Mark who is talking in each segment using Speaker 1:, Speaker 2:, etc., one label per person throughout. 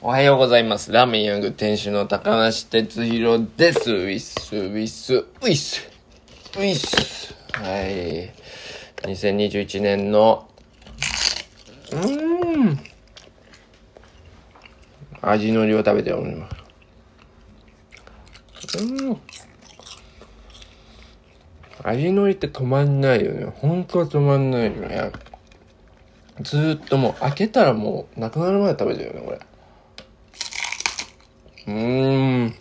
Speaker 1: おはようございます。ラーメンヤング店主の高梨哲弘です。ウィス、ウィス、ウィス、ウィス。はい。2021年の、うーん。味のりを食べております。うん。味のりって止まんないよね。ほんと止まんないよね。ずーっともう開けたらもうなくなるまで食べてるよね、これ。うーん。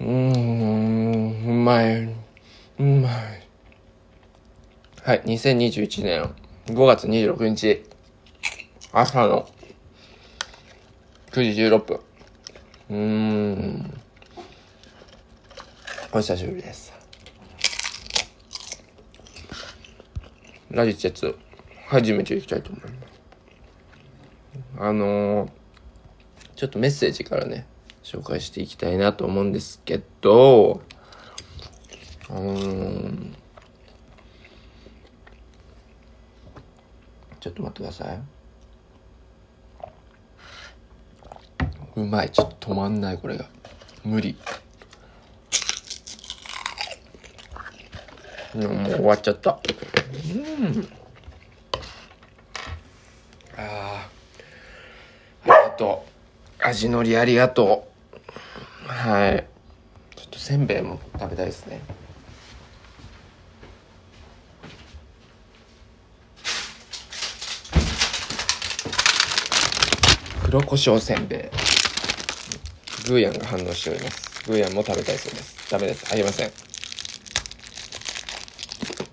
Speaker 1: うーん、うまい。うまい。はい、2021年5月26日、朝の9時16分。うーん。お久しぶりです。ラジチェツ、初めていきたいと思います。あのー、ちょっとメッセージからね、紹介していきたいなと思うんですけど、うーん、ちょっと待ってください。うまい。ちょっと止まんない、これが。無理。もう終わっちゃった。うん。ああ。味のりありがとう。はい。ちょっとせんべいも食べたいですね。黒胡椒せんべい。グーヤンが反応しております。グーヤンも食べたいそうです。ダメです。ありません。う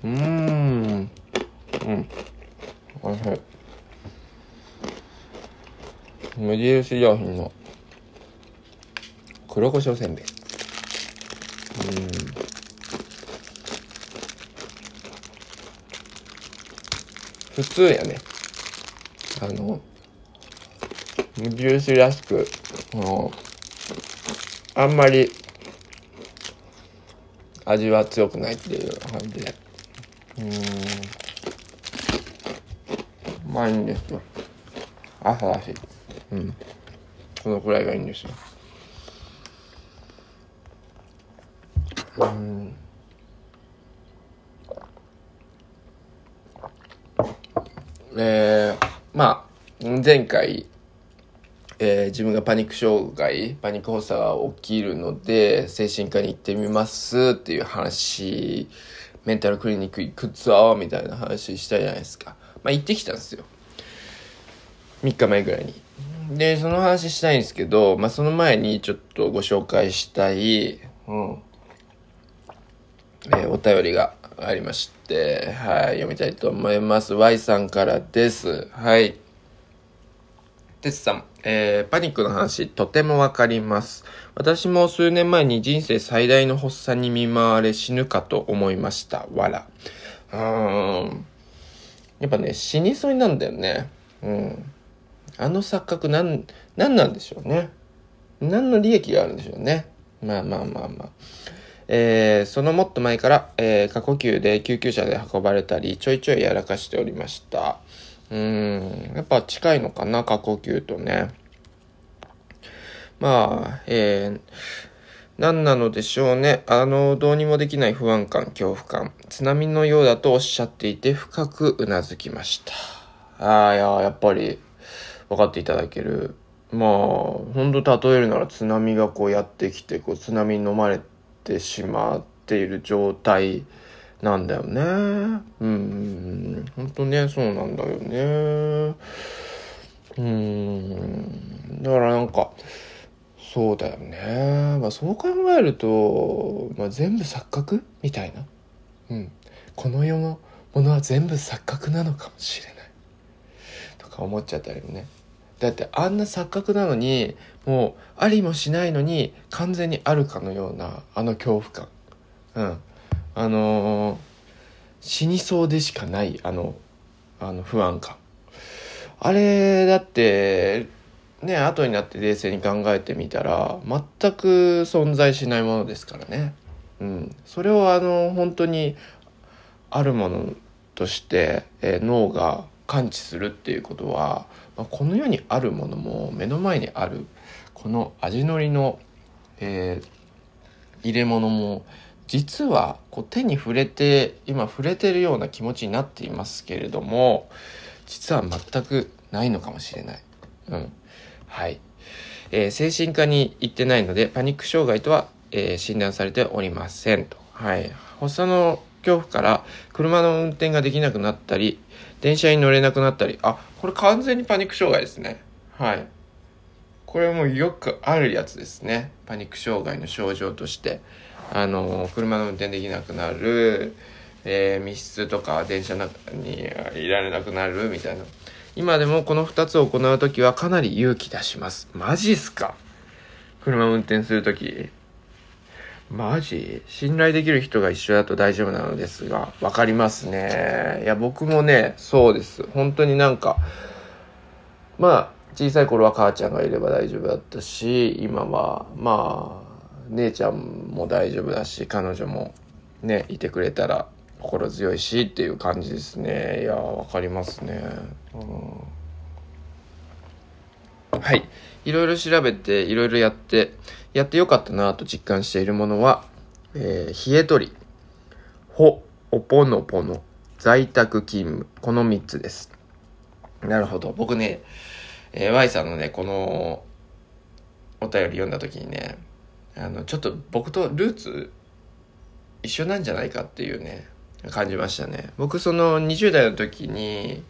Speaker 1: ーん。うん。おいしい。無印良品の黒胡椒せんべい。うん。普通やね。あの、無印らしく、この、あんまり味は強くないっていう感じで。うん。うまいんですよ。朝だしい。うん。このくらいがいいんですよ。うん。えー、まあ、前回、えー自分がパニック障害、パニック発作が起きるので、精神科に行ってみますっていう話、メンタルクリニック行くぞみたいな話したじゃないですか。まあ行ってきたんですよ。3日前ぐらいに。で、その話したいんですけど、まあその前にちょっとご紹介したい、うん、えーお便りがありまして、はい、読みたいと思います。Y さんからです。はい。てつさん、えーパニックの話、とてもわかります。私も数年前に人生最大の発作に見舞われ死ぬかと思いました。わら。うん。やっぱね、死にそうになんだよね。うん。あの錯覚なん、なんなんでしょうね。何の利益があるんでしょうね。まあまあまあまあ。えーそのもっと前から、えー過呼吸で救急車で運ばれたり、ちょいちょいやらかしておりました。うん、やっぱ近いのかな、過呼吸とね。まあ、えー、何なのでしょうね。あの、どうにもできない不安感、恐怖感。津波のようだとおっしゃっていて、深くうなずきました。ああ、いや、やっぱり、分かっていただける。まあ、本当例えるなら津波がこうやってきて、こう津波に飲まれてしまっている状態なんだよね。うん、本当ね、そうなんだよね。うん、だからなんか、そうだよね。まあそう考えると、まあ全部錯覚みたいな。うん。この世のものは全部錯覚なのかもしれない。とか思っちゃったりもね。だってあんな錯覚なのに、もうありもしないのに完全にあるかのようなあの恐怖感。うん。あのー死にそうでしかないあの、あの不安感。あれだって、ね、後になって冷静に考えてみたら、全く存在しないものですからね。うん。それをあの、本当にあるものとして、えー脳が感知するっていうことは、まあ、この世にあるものも目の前にあるこの味のりの、えー、入れ物も実はこう手に触れて今触れてるような気持ちになっていますけれども実は全くないのかもしれない。うん。はい。えー、精神科に行ってないのでパニック障害とは、えー、診断されておりませんと。はい。発作の恐怖から車の運転ができなくなったり、電車に乗れなくなったり、あ、これ完全にパニック障害ですね。はい。これもよくあるやつですね。パニック障害の症状として。あの、車の運転できなくなる、えー、密室とか電車中にいられなくなるみたいな。今でもこの2つを行う時はかなり勇気出します。マジっすか？車運転する時。マジ？信頼できる人が一緒だと大丈夫なのですが、わかりますね。いや、僕もね、そうです。本当になんか、まあ、小さい頃は母ちゃんがいれば大丈夫だったし、今は、まあ、姉ちゃんも大丈夫だし、彼女もね、いてくれたら心強いしっていう感じですね。いや、わかりますね。うん、はい。いろいろ調べて、いろいろやって、やってよかったなと実感しているものは、えー、冷え取り、ほ、おぽのぽの、在宅勤務、この3つです。なるほど。僕ね、えー、Y さんのね、この、お便り読んだ時にね、あの、ちょっと僕とルーツ一緒なんじゃないかっていうね、感じましたね。僕その20代の時に、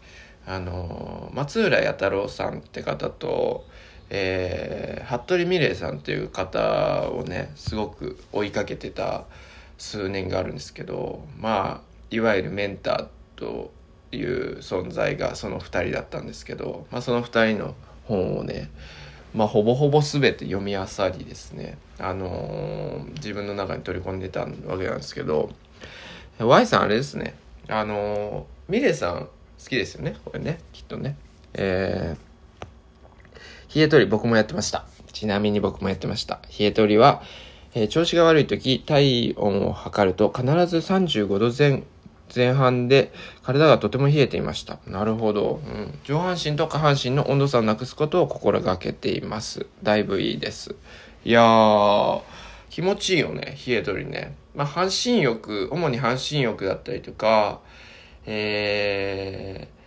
Speaker 1: あの、松浦弥太郎さんって方と、えー、服部美玲さんっていう方をねすごく追いかけてた数年があるんですけどまあいわゆるメンターという存在がその2人だったんですけど、まあ、その2人の本をねまあ、ほぼほぼ全て読み漁りですね、あのー、自分の中に取り込んでたわけなんですけど Y さんあれですね。あのー、ミレさん好きですよね？これねきっとね。えー冷え取り僕もやってました。ちなみに僕もやってました。冷え取りは、えー、調子が悪い時、体温を測ると必ず35度前前半で体がとても冷えていました。なるほど。うん、上半身と下半身の温度差をなくすことを心がけています。だいぶいいです。いやー、気持ちいいよね、冷え取りね。まあ、半身浴、主に半身浴だったりとか、えー、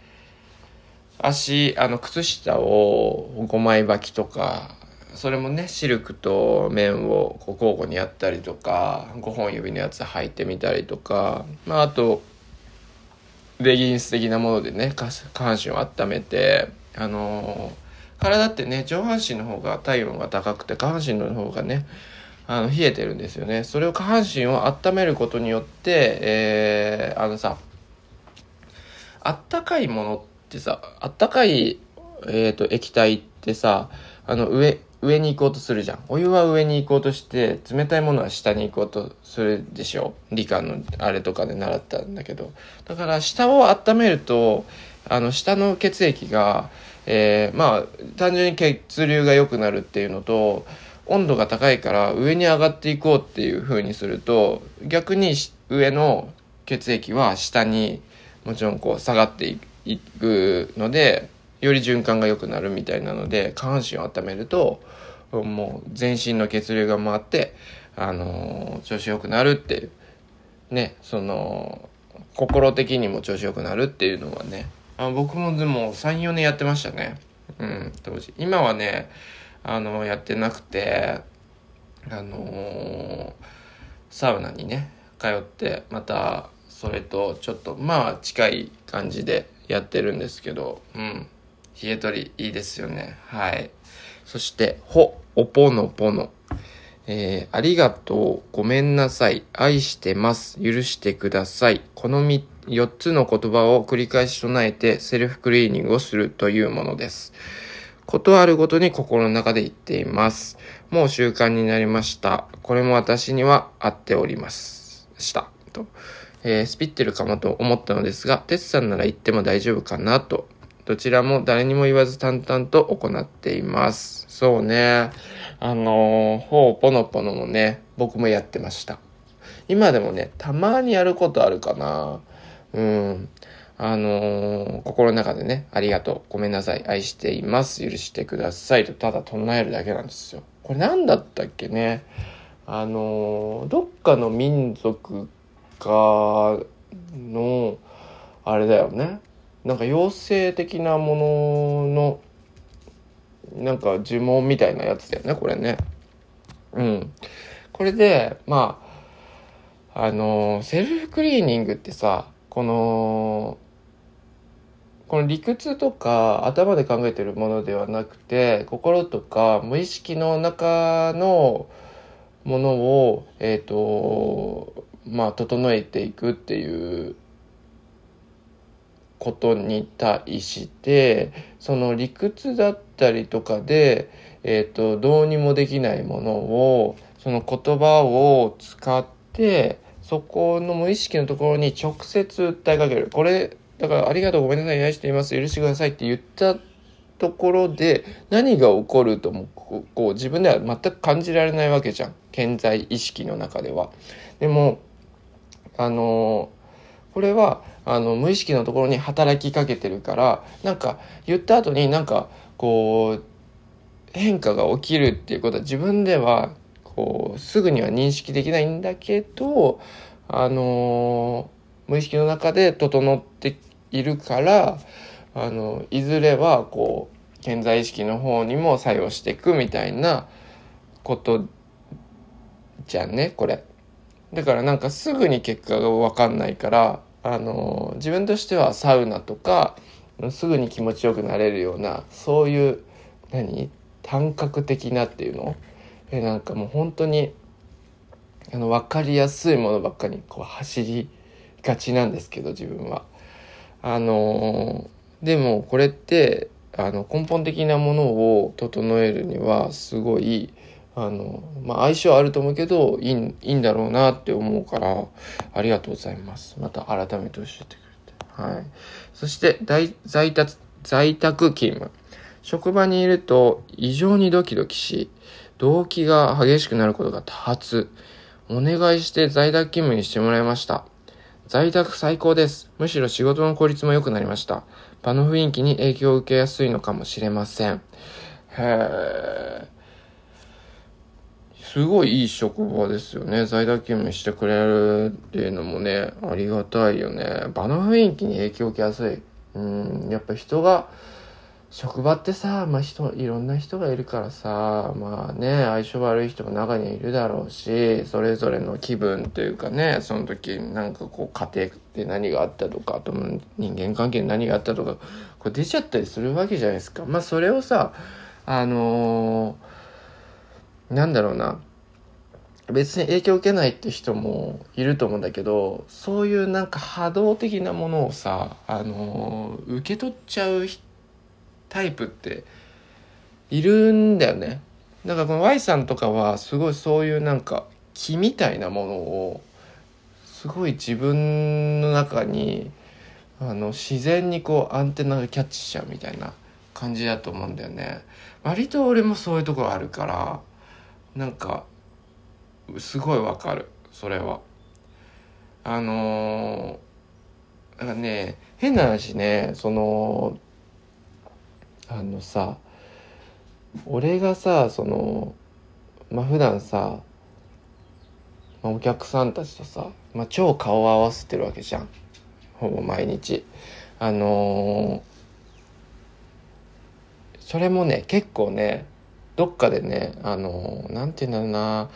Speaker 1: 足、あの、靴下を5枚履きとか、それもね、シルクと綿をこう交互にやったりとか、5本指のやつ履いてみたりとか、まあ、あと、レギンス的なものでね、下半身を温めて、あの、体ってね、上半身の方が体温が高くて、下半身の方がね、あの、冷えてるんですよね。それを下半身を温めることによって、えー、あのさ、あったかいものってさ、あったかい、えっ、ー、と、液体ってさ、あの、上、上に行こうとするじゃん。お湯は上に行こうとして、冷たいものは下に行こうとするでしょ。理科のあれとかで習ったんだけど。だから、下を温めると、あの、下の血液が、えー、まあ、単純に血流が良くなるっていうのと、温度が高いから上に上がっていこうっていう風にすると、逆に上の血液は下にもちろんこう下がっていく。いくのでより循環が良くなるみたいなので下半身を温めるともう全身の血流が回ってあの調子良くなるっていうねその心的にも調子良くなるっていうのはね。あ僕もでも34年やってましたね。うん当時。今はねあのやってなくてあのサウナにね通ってまたそれとちょっとまあ近い感じでやってるんですけど、うん。冷え取りいいですよね。はい。そして、ほ、おぽのぽの。えー、ありがとう、ごめんなさい、愛してます、許してください。この4つの言葉を繰り返し唱えてセルフクリーニングをするというものです。ことあるごとに心の中で言っています。もう習慣になりました。これも私には合っております。した。と。えー、スピってるかもと思ったのですが、テツさんなら言っても大丈夫かなと、どちらも誰にも言わず淡々と行っています。そうね。あのー、ほうぽのぽのもね、僕もやってました。今でもね、たまにやることあるかな。うん。あのー、心の中でね、ありがとう、ごめんなさい、愛しています、許してくださいと、ただ唱えるだけなんですよ。これ何だったっけね。あのー、どっかの民族かの、あれだよね。なんか妖精的なものの、なんか呪文みたいなやつだよね、これね。うん。これで、まあ、あの、セルフクリーニングってさ、この、この理屈とか頭で考えてるものではなくて、心とか無意識の中のものを、えっ、ー、と、まあ、整えていくっていうことに対して、その理屈だったりとかで、えっ、ー、と、どうにもできないものを、その言葉を使って、そこの無意識のところに直接訴えかける。これ、だから、ありがとう、ごめんなさい、愛しています、許してくださいって言ったところで、何が起こるとも、こう、自分では全く感じられないわけじゃん。健在意識の中では。でも、あのこれは、あの、無意識のところに働きかけてるから、なんか、言った後になんか、こう、変化が起きるっていうことは自分ではこうすぐには認識できないんだけどあの無意識の中で整っているからあのいずれはこう健在意識の方にも作用していくみたいなことじゃんねこれ。だからなんかすぐに結果が分かんないからあの自分としてはサウナとかすぐに気持ちよくなれるようなそういう何？感覚的なっていうの？えなんかもう本当にあの分かりやすいものばっかりこう走りがちなんですけど自分は。あの、でもこれってあの根本的なものを整えるにはすごいあの、まあ、相性あると思うけどいいいいんだろうなって思うからありがとうございます。また改めて教えてくれて。はい。そして在宅在宅勤務。職場にいると異常にドキドキし、動機が激しくなることが多発。お願いして在宅勤務にしてもらいました。在宅最高です。むしろ仕事の効率も良くなりました。場の雰囲気に影響を受けやすいのかもしれません。へー。すごいいい職場ですよね。在宅勤務してくれるっていうのもね、ありがたいよね。場の雰囲気に影響を受けやすい。うん、やっぱ人が、職場ってさ、まあ人、いろんな人がいるからさ、まあね、相性悪い人が中にいるだろうし、それぞれの気分というかね、その時なんかこう家庭で何があったとか、あと人間関係で何があったとか、これ出ちゃったりするわけじゃないですか。まあそれをさ、あのー、なんだろうな、別に影響を受けないって人もいると思うんだけど、そういうなんか波動的なものをさ、あの、受け取っちゃうタイプっているんだよね。だからこの Y さんとかはすごいそういうなんか気みたいなものをすごい自分の中にあの自然にこうアンテナがキャッチしちゃうみたいな感じだと思うんだよね。割と俺もそういうところあるからなんかすごいわかるそれは。あのー、だからね変な話ねそのあのさ俺がさそのまあ普段さ、まあ、お客さんたちとさ、まあ、超顔を合わせてるわけじゃんほぼ毎日あのー、それもね結構ねどっかでねあの、なんて言うんだろうな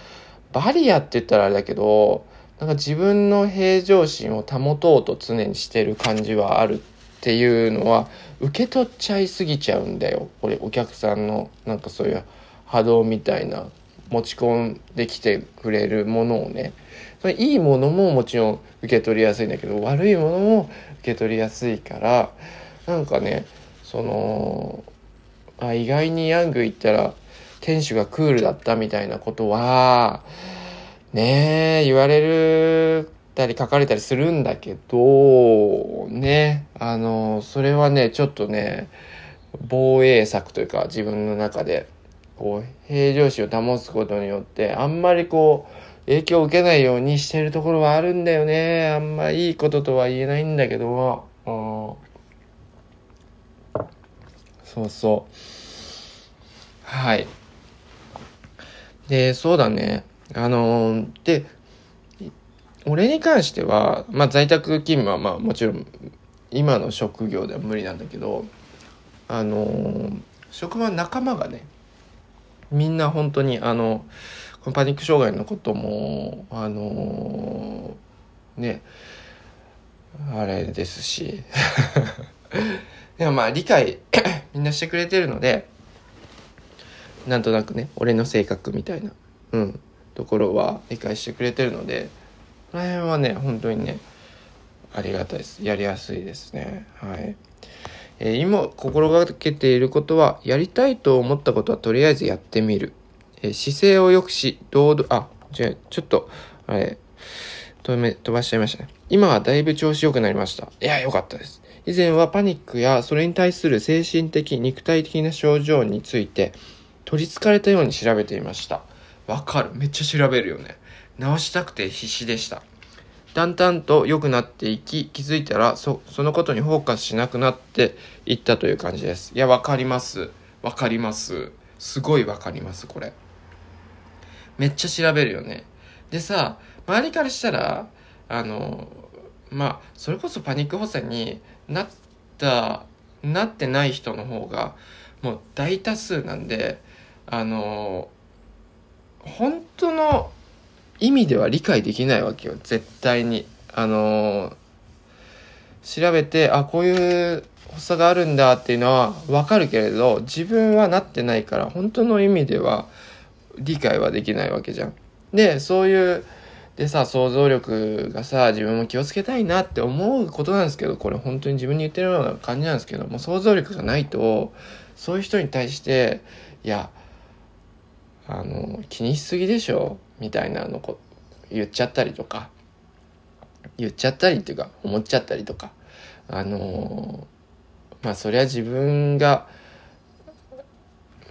Speaker 1: バリアって言ったらあれだけどなんか自分の平常心を保とうと常にしてる感じはあるっていうのは受け取っちゃいすぎちゃうんだよ。これお客さんのなんかそういう波動みたいな持ち込んできてくれるものをね。いいものももちろん受け取りやすいんだけど悪いものも受け取りやすいからなんかねそのあ意外にヤング行ったら店主がクールだったみたいなことはねえ言われるたり書かれたりするんだけど、ね、あの、それはね、ちょっとね、防衛策というか自分の中で、こう、平常心を保つことによって、あんまりこう、影響を受けないようにしてるところはあるんだよね。あんまいいこととは言えないんだけど、うんそうそう。はい。で、そうだね。あの、で、俺に関しては、まあ在宅勤務はまあもちろん今の職業では無理なんだけど、あの、職場仲間がね、みんな本当にあの、このパニック障害のことも、あの、ね、あれですし、でもまあ理解 みんなしてくれてるので、なんとなくね、俺の性格みたいな、うん、ところは理解してくれてるので、この辺はね、本当にね、ありがたいです。やりやすいですね。はい。えー、今心がけていることは、やりたいと思ったことはとりあえずやってみる。えー、姿勢を良くし、堂々、あ、じゃちょっと、あれ、飛め、飛ばしちゃいましたね。今はだいぶ調子良くなりました。いや、良かったです。以前はパニックやそれに対する精神的、肉体的な症状について、取り憑かれたように調べていました。わかる。めっちゃ調べるよね。直したくて必死でした。だんだんと良くなっていき、気づいたら、そ、そのことにフォーカスしなくなっていったという感じです。いや、わかります。わかります。すごいわかります、これ。めっちゃ調べるよね。でさ、周りからしたら、あの、まあ、それこそパニック発作になった、なってない人の方が、もう大多数なんで、あの本当の意味では理解できないわけよ絶対にあの調べてあこういう発作があるんだっていうのは分かるけれど自分はなってないから本当の意味では理解はできないわけじゃん。でそういうでさ想像力がさ自分も気をつけたいなって思うことなんですけどこれ本当に自分に言ってるような感じなんですけども想像力がないとそういう人に対していやあの気にしすぎでしょ？みたいなのこ言っちゃったりとか。言っちゃったりっていうか思っちゃったりとか。あのまあそりゃ自分が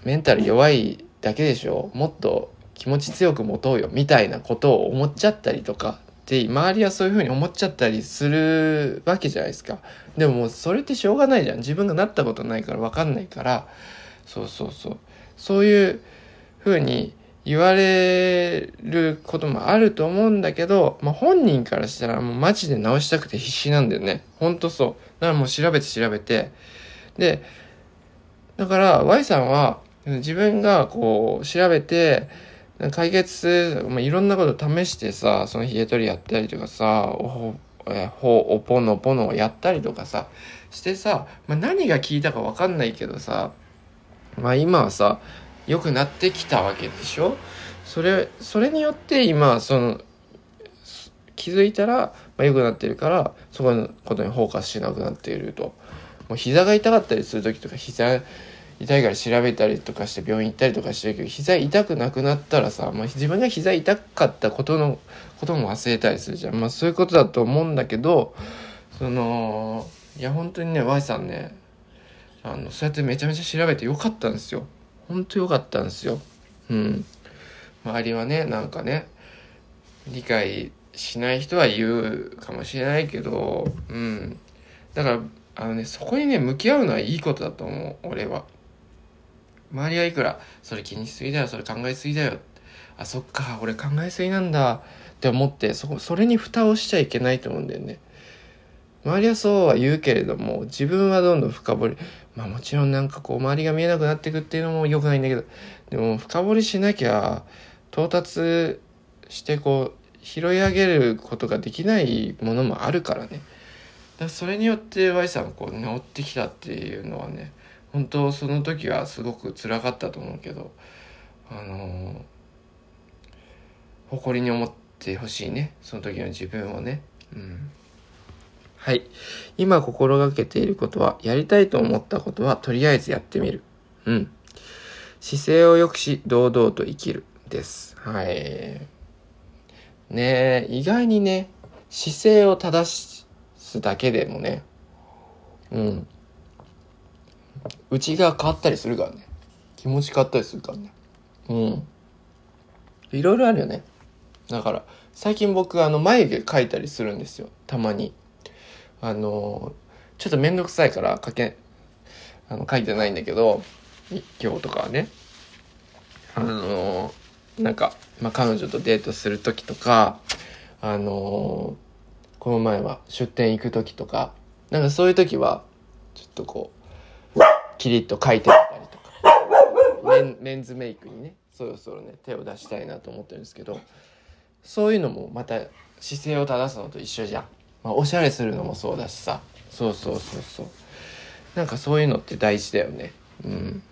Speaker 1: メンタル弱いだけでしょ？もっと気持ち強く持とうよ。みたいなことを思っちゃったりとか。で周りはそういうふうに思っちゃったりするわけじゃないですか。でももうそれってしょうがないじゃん。自分がなったことないから分かんないから。そうそうそう。そういうふうに言われることもあると思うんだけど、まあ、本人からしたらもうマジで直したくて必死なんだよね。ほんとそう。だからもう調べて調べて。で、だから Y さんは自分がこう調べて、解決、まあ、いろんなこと試してさ、そのヒゲ取りやったりとかさ、おえほおぽのぽのをやったりとかさ、してさ、まあ、何が効いたかわかんないけどさ、まあ今はさ、良くなってきたわけでしょ？それ、それによって今、その、気づいたら、まあ、良くなってるから、そこのことにフォーカスしなくなっていると。もう膝が痛かったりする時とか、膝痛いから調べたりとかして病院行ったりとかしてるけど、膝痛くなくなったらさ、まあ、自分が膝痛かったことの、ことも忘れたりするじゃん。まあそういうことだと思うんだけど、その、いや本当にね、Y さんね、あの、そうやってめちゃめちゃ調べてよかったんですよ。本当よかったんですよ。うん。周りはね、なんかね、理解しない人は言うかもしれないけど、うん。だから、あのね、そこにね、向き合うのはいいことだと思う、俺は。周りはいくら、それ気にしすぎだよ、それ考えすぎだよ。あ、そっか、俺考えすぎなんだって思って、そ、それに蓋をしちゃいけないと思うんだよね。周りはそうは言うけれども、自分はどんどん深掘り。まあもちろんなんかこう周りが見えなくなっていくっていうのも良くないんだけど、でも深掘りしなきゃ到達してこう拾い上げることができないものもあるからね。だそれによって Y さんこう治ってきたっていうのはね、本当その時はすごく辛かったと思うけど、あの、誇りに思ってほしいね。その時の自分をね。うん。はい。今心がけていることは、やりたいと思ったことはとりあえずやってみる。うん。姿勢を良くし、堂々と生きる。です。はい。ね意外にね、姿勢を正すだけでもね、うん。内側変わったりするからね。気持ち変わったりするからね。うん。いろいろあるよね。だから、最近僕、あの、眉毛描いたりするんですよ。たまに。あのちょっと面倒くさいからかけあの書いてないんだけど今日とかはね。あのなんか、まあ、彼女とデートする時とかあのこの前は出店行く時とかなんかそういう時はちょっとこうキリッと書いてみたりとか。メンメンズメイクにねそろそろね手を出したいなと思ってるんですけどそういうのもまた姿勢を正すのと一緒じゃん、まあ、おしゃれするのもそうだしさそうそうそうそうなんかそういうのって大事だよねうん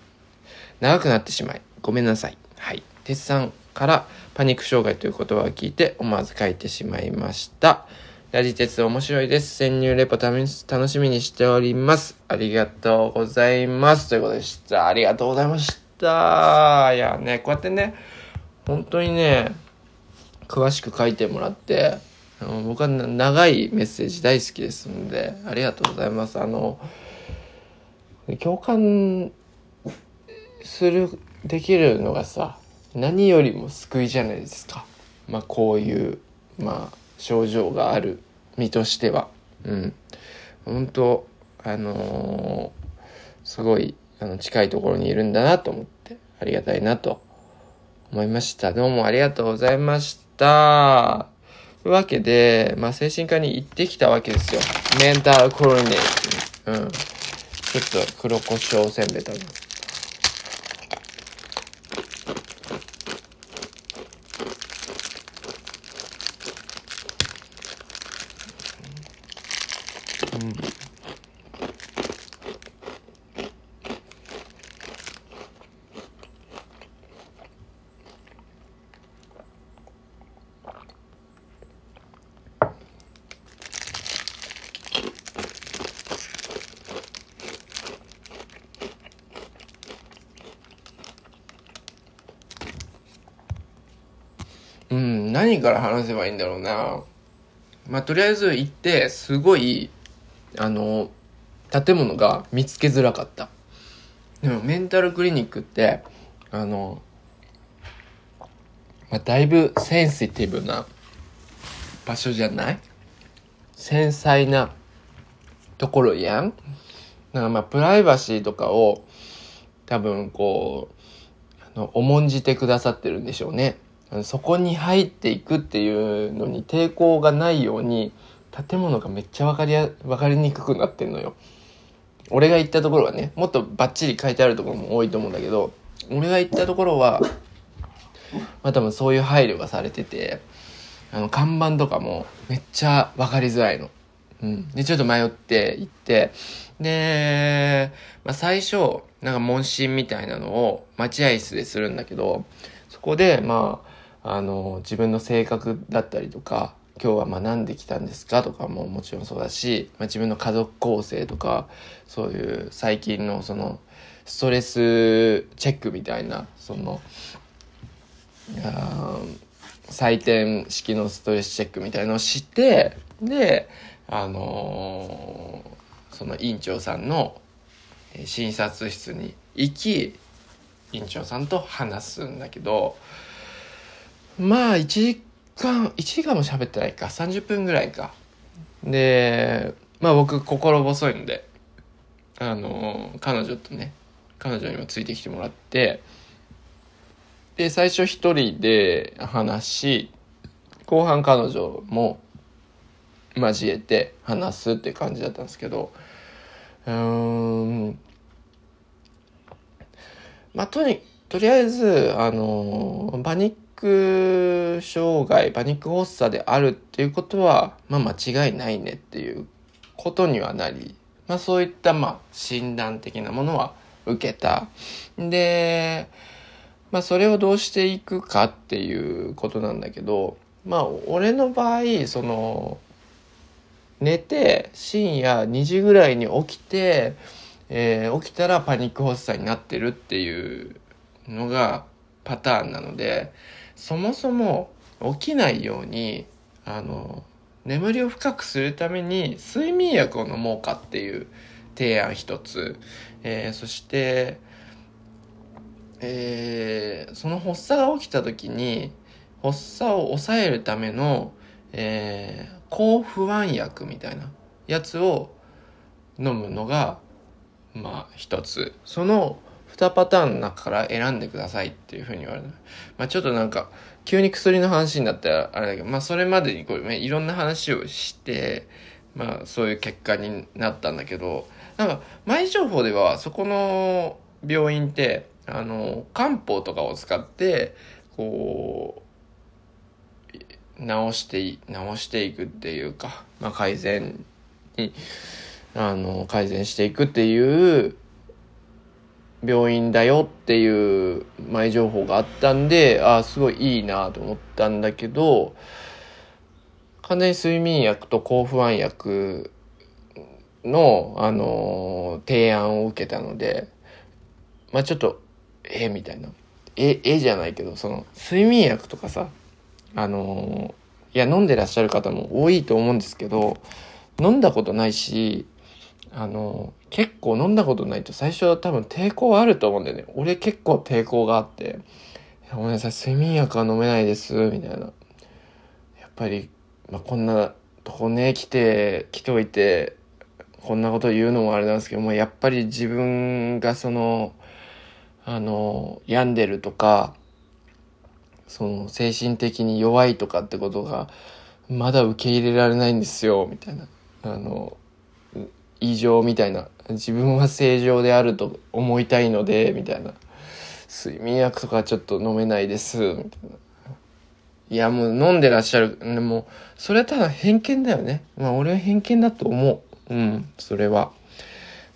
Speaker 1: 長くなってしまいごめんなさいはい鉄さんからパニック障害という言葉を聞いて思わず書いてしまいましたラジ鉄面白いです。潜入レポ楽しみにしております。ありがとうございます。ということでした。ありがとうございました。いやね、こうやってね、本当にね、詳しく書いてもらって、僕は長いメッセージ大好きですので、ありがとうございます。あの、共感する、できるのがさ、何よりも救いじゃないですか。まあこういう、まあ症状がある身としては。うん。本当あのー、すごいあの近いところにいるんだなと思ってありがたいなと思いました。どうもありがとうございました。わけで、まあ、精神科に行ってきたわけですよ。メンタルコロネー。うん。ちょっと黒胡椒せんべい食べます。うん、何から話せばいいんだろうな。まあ、とりあえず行って、すごい、あの、建物が見つけづらかった。でも、メンタルクリニックって、あの、まあ、だいぶセンシティブな場所じゃない？繊細なところやん？だからまあ、プライバシーとかを、多分こう、あの、重んじてくださってるんでしょうね。そこに入っていくっていうのに抵抗がないように建物がめっちゃ分かりや分かりにくくなってんのよ。俺が行ったところはねもっとバッチリ書いてあるところも多いと思うんだけど俺が行ったところはまあ多分そういう配慮がされててあの看板とかもめっちゃ分かりづらいの。うん、でちょっと迷って行ってで、まあ、最初なんか問診みたいなのを待合室でするんだけどそこでまああの自分の性格だったりとか今日は学んできたんですか？とかももちろんそうだし、まあ、自分の家族構成とかそういう最近のそのストレスチェックみたいなその採点式のストレスチェックみたいのをしてであのー、その院長さんの診察室に行き院長さんと話すんだけどまあ、1時間、1時間も喋ってないか、30分ぐらいか。で、まあ僕、心細いので、あの、彼女とね、彼女にもついてきてもらって、で、最初一人で話し、後半彼女も交えて話すって感じだったんですけど、うん、まあ、とに、とりあえず、あの、パニク障害、パニック発作であるっていうことは、まあ間違いないねっていうことにはなり、まあそういったまあ診断的なものは受けた。で、まあそれをどうしていくかっていうことなんだけど、まあ俺の場合、その、寝て深夜2時ぐらいに起きて、えー、起きたらパニック発作になってるっていうのがパターンなので、そもそも起きないようにあの眠りを深くするために睡眠薬を飲もうかっていう提案一つ、えー、そして、えー、その発作が起きた時に発作を抑えるための、えー、抗不安薬みたいなやつを飲むのがまあ一つ。その2パターンの中から選んでくださいっていうふうに言われた。まあちょっとなんか、急に薬の話になったらあれだけど、まあそれまでにこう、ね、いろんな話をして、まあそういう結果になったんだけど、なんか前情報ではそこの病院って、あの、漢方とかを使って、こう、治して、治していくっていうか、まあ改善に、あの、改善していくっていう病院だよっていう前情報があったんで、ああ、すごいいいなと思ったんだけど、完全に睡眠薬と抗不安薬の、あのー、提案を受けたので、まあちょっと、えみたいな。え、えじゃないけど、その、睡眠薬とかさ、あのー、いや、飲んでらっしゃる方も多いと思うんですけど、飲んだことないし、あのー、結構飲んだことないと最初は多分抵抗あると思うんだよね。俺結構抵抗があって、ごめんなさい、睡眠薬は飲めないです、みたいな。やっぱり、まあ、こんなとこね、来て、来ておいて、こんなこと言うのもあれなんですけども、やっぱり自分がその、あの、病んでるとか、その、精神的に弱いとかってことが、まだ受け入れられないんですよ、みたいな。あの、異常みたいな自分は正常であると思いたいのでみたいな。睡眠薬とかちょっと飲めないです。みたいな。いやもう飲んでらっしゃる。でもそれはただ偏見だよね。まあ俺は偏見だと思う。うんそれは。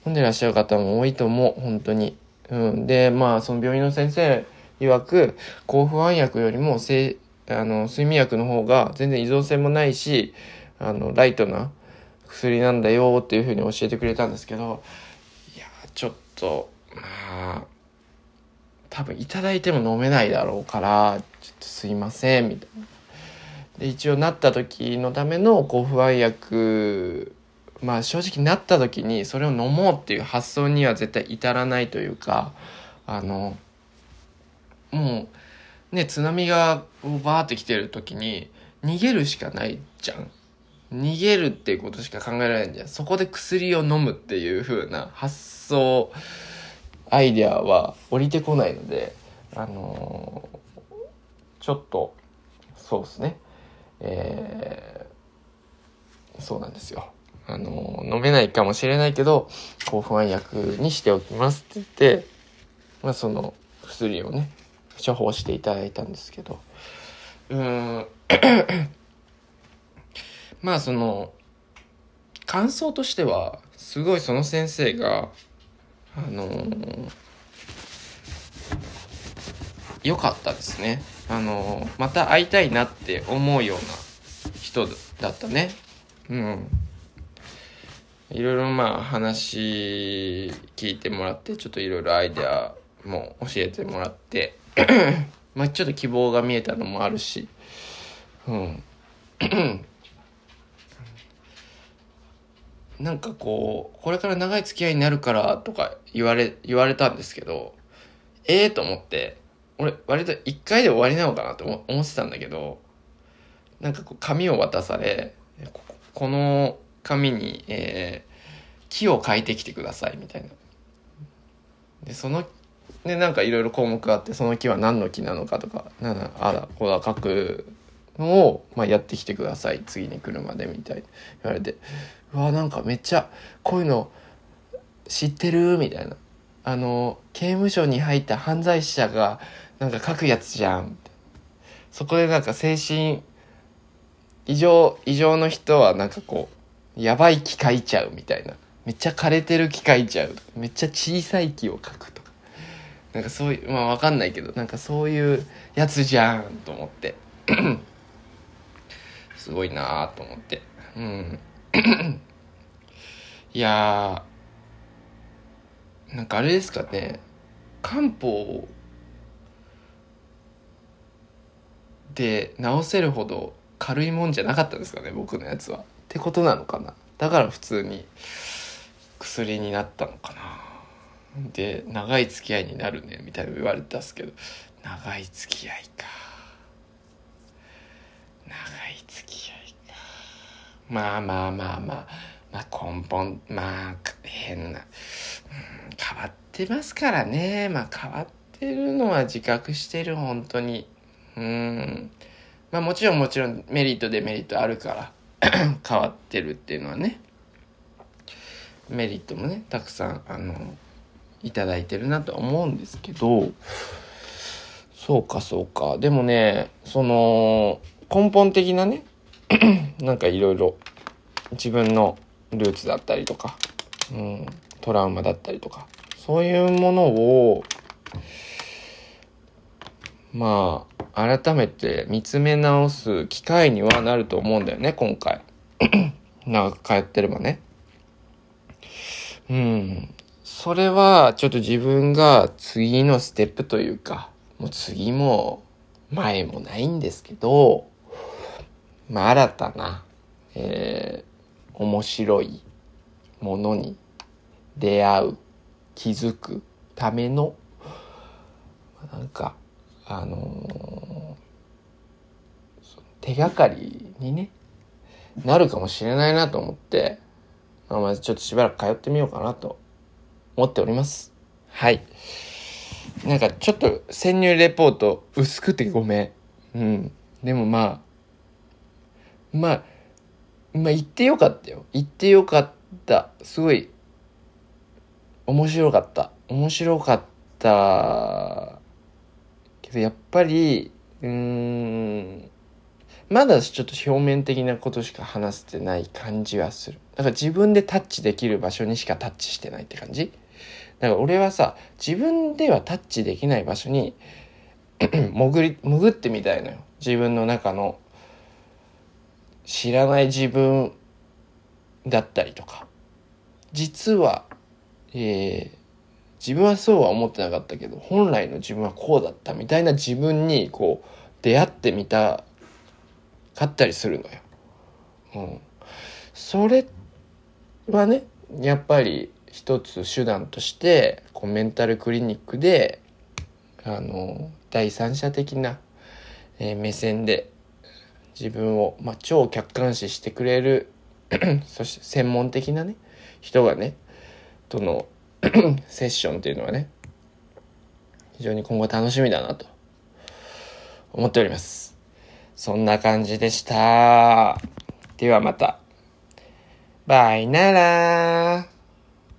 Speaker 1: 飲んでらっしゃる方も多いと思う。本当に。うんでまあその病院の先生曰く抗不安薬よりもせあの睡眠薬の方が全然依存性もないしあのライトな薬なんだよっていうふうに教えてくれたんですけど、いや、ちょっと、まあ、多分いただいても飲めないだろうから、ちょっとすいません、みたいな。で、一応なった時のための抗不安薬、まあ正直なった時にそれを飲もうっていう発想には絶対至らないというか、あの、もう、ね、津波がバーって来てる時に逃げるしかないじゃん。逃げるっていうことしか考えられないんじゃん。そこで薬を飲むっていう風な発想、アイデアは降りてこないので、あのー、ちょっと、そうですね。えー、そうなんですよ。あのー、飲めないかもしれないけど、抗不安薬にしておきますって言って、まあその薬をね、処方していただいたんですけど、うん、まあその感想としてはすごいその先生があの良、かったですね。あの、また会いたいなって思うような人だったね。うん。いろいろまあ話聞いてもらってちょっといろいろアイデアも教えてもらって まあちょっと希望が見えたのもあるしうん。なんかこう、これから長い付き合いになるからとか言われ、言われたんですけど、ええー、と思って、俺割と一回で終わりなのかなと思ってたんだけど、なんかこう紙を渡され、この紙に、えー、木を書いてきてくださいみたいな。で、その、で、なんかいろいろ項目があって、その木は何の木なのかとか、なん、あだ、こだ書くのを、まあ、やってきてください。次に来るまでみたいに言われて、うわなんかめっちゃこういうの知ってるみたいな。あの刑務所に入った犯罪者がなんか書くやつじゃんそこでなんか精神異常異常の人はなんかこうやばい木書いちゃうみたいな。めっちゃ枯れてる木書いちゃう。めっちゃ小さい木を書くとか。なんかそういうまあわかんないけどなんかそういうやつじゃんと思って。すごいなーと思ってうん いやー、なんかあれですかね、漢方で治せるほど軽いもんじゃなかったですかね、僕のやつは。ってことなのかな。だから普通に薬になったのかな。で、長い付き合いになるね、みたいな言われたんですけど、長い付き合いか。長い付き合いか。まあまあまあまあ。まあ根本、まあ変な、うん、変わってますからね。まあ変わってるのは自覚してる、本当に。うん。まあもちろんもちろんメリットデメリットあるから 変わってるっていうのはね。メリットもね、たくさん、あの、いただいてるなとは思うんですけど、そうかそうか。でもね、その、根本的なね、なんかいろいろ自分のルーツだったりとか、うん、トラウマだったりとか、そういうものを、まあ、改めて見つめ直す機会にはなると思うんだよね、今回。長く通ってればね。うん。それは、ちょっと自分が次のステップというか、もう次も前もないんですけど、まあ、新たな、えー、面白いものに出会う、気づくための、なんか、あのー、手がかりにね、なるかもしれないなと思って、まあ、まずちょっとしばらく通ってみようかなと思っております。はい。なんかちょっと潜入レポート薄くてごめん。うん。でもまあ、まあ、まあ言ってよかったよ。言ってよかった。すごい、面白かった。面白かった。けどやっぱり、うーん、まだちょっと表面的なことしか話せてない感じはする。だから自分でタッチできる場所にしかタッチしてないって感じだから俺はさ、自分ではタッチできない場所に 潜り、潜ってみたいのよ。自分の中の知らない自分だったりとか。実は、えー、自分はそうは思ってなかったけど、本来の自分はこうだったみたいな自分に、こう、出会ってみたかったりするのよ。うん。それはね、やっぱり一つ手段としてこうメンタルクリニックであの第三者的な、えー、目線で自分を、まあ、超客観視してくれる そして専門的なね人がねとの セッションっていうのはね非常に今後楽しみだなと思っております。そんな感じでした。ではまた。バイなら